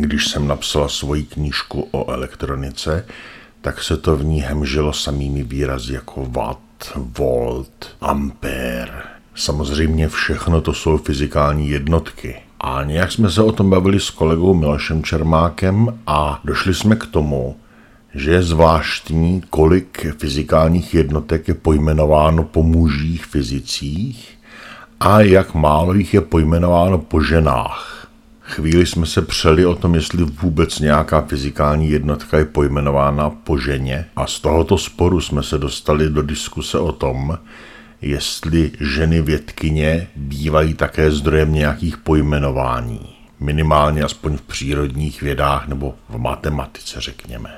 když jsem napsal svoji knížku o elektronice, tak se to v ní hemžilo samými výrazy jako watt, volt, ampere. Samozřejmě všechno to jsou fyzikální jednotky. A nějak jsme se o tom bavili s kolegou Milošem Čermákem a došli jsme k tomu, že je zvláštní, kolik fyzikálních jednotek je pojmenováno po mužích fyzicích a jak málo jich je pojmenováno po ženách. Chvíli jsme se přeli o tom, jestli vůbec nějaká fyzikální jednotka je pojmenována po ženě a z tohoto sporu jsme se dostali do diskuse o tom, jestli ženy vědkyně bývají také zdrojem nějakých pojmenování. Minimálně aspoň v přírodních vědách nebo v matematice, řekněme.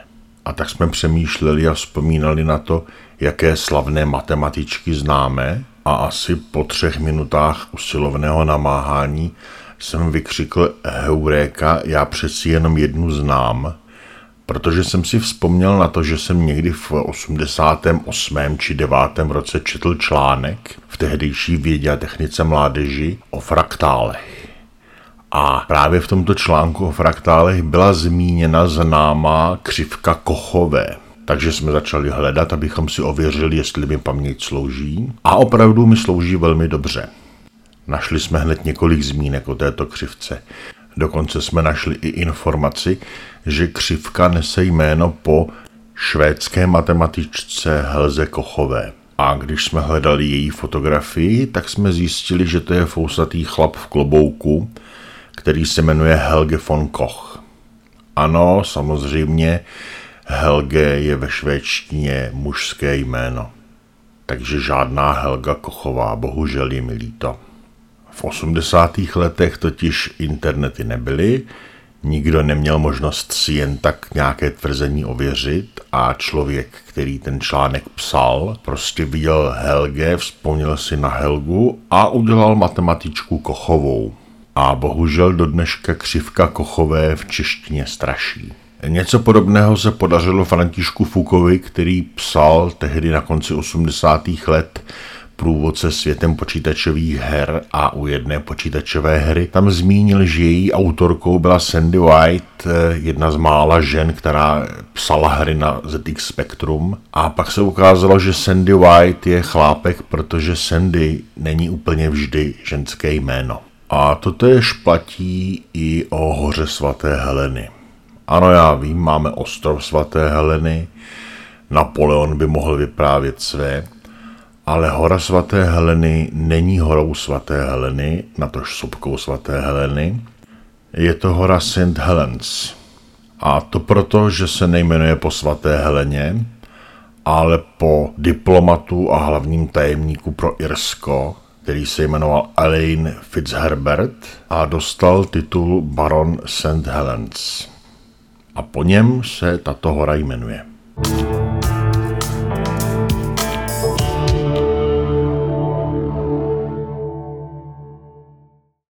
A tak jsme přemýšleli a vzpomínali na to, jaké slavné matematičky známe a asi po třech minutách usilovného namáhání jsem vykřikl Heuréka, já přeci jenom jednu znám, protože jsem si vzpomněl na to, že jsem někdy v 88. či 9. roce četl článek v tehdejší vědě a technice mládeži o fraktálech. A právě v tomto článku o fraktálech byla zmíněna známá křivka Kochové. Takže jsme začali hledat, abychom si ověřili, jestli mi paměť slouží. A opravdu mi slouží velmi dobře. Našli jsme hned několik zmínek o této křivce. Dokonce jsme našli i informaci, že křivka nese jméno po švédské matematičce Helze Kochové. A když jsme hledali její fotografii, tak jsme zjistili, že to je fousatý chlap v klobouku, který se jmenuje Helge von Koch. Ano, samozřejmě, Helge je ve švédštině mužské jméno. Takže žádná Helga Kochová, bohužel je mi líto. V 80. letech totiž internety nebyly, nikdo neměl možnost si jen tak nějaké tvrzení ověřit a člověk, který ten článek psal, prostě viděl Helge, vzpomněl si na Helgu a udělal matematičku Kochovou. A bohužel do dneška křivka Kochové v češtině straší. Něco podobného se podařilo Františku Fukovi, který psal tehdy na konci 80. let průvodce světem počítačových her a u jedné počítačové hry tam zmínil, že její autorkou byla Sandy White, jedna z mála žen, která psala hry na ZX Spectrum. A pak se ukázalo, že Sandy White je chlápek, protože Sandy není úplně vždy ženské jméno. A to tež platí i o hoře svaté Heleny. Ano, já vím, máme ostrov svaté Heleny, Napoleon by mohl vyprávět své, ale hora svaté Heleny není horou svaté Heleny, natož sopkou svaté Heleny. Je to hora St. Helens. A to proto, že se nejmenuje po svaté Heleně, ale po diplomatu a hlavním tajemníku pro Irsko, který se jmenoval Elaine Fitzherbert a dostal titul Baron St. Helens. A po něm se tato hora jmenuje. thank you